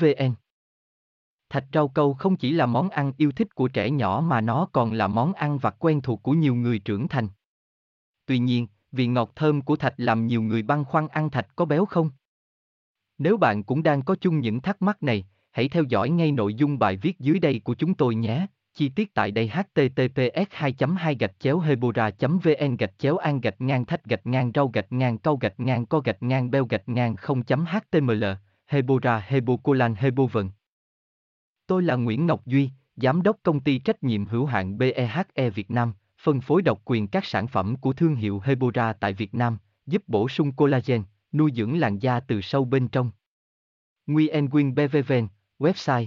vn Thạch rau câu không chỉ là món ăn yêu thích của trẻ nhỏ mà nó còn là món ăn vặt quen thuộc của nhiều người trưởng thành. Tuy nhiên, vị ngọt thơm của thạch làm nhiều người băn khoăn ăn thạch có béo không? Nếu bạn cũng đang có chung những thắc mắc này, hãy theo dõi ngay nội dung bài viết dưới đây của chúng tôi nhé. Chi tiết tại đây https 2 2 gạch chéo hebora vn gạch chéo an gạch ngang thách gạch ngang rau gạch ngang câu gạch ngang co gạch ngang beo gạch ngang 0.html hebora hebocolan hebovn Tôi là Nguyễn Ngọc Duy, Giám đốc công ty trách nhiệm hữu hạn BEHE Việt Nam, phân phối độc quyền các sản phẩm của thương hiệu Hebora tại Việt Nam, giúp bổ sung collagen, nuôi dưỡng làn da từ sâu bên trong. Nguyen Nguyen BVVN, website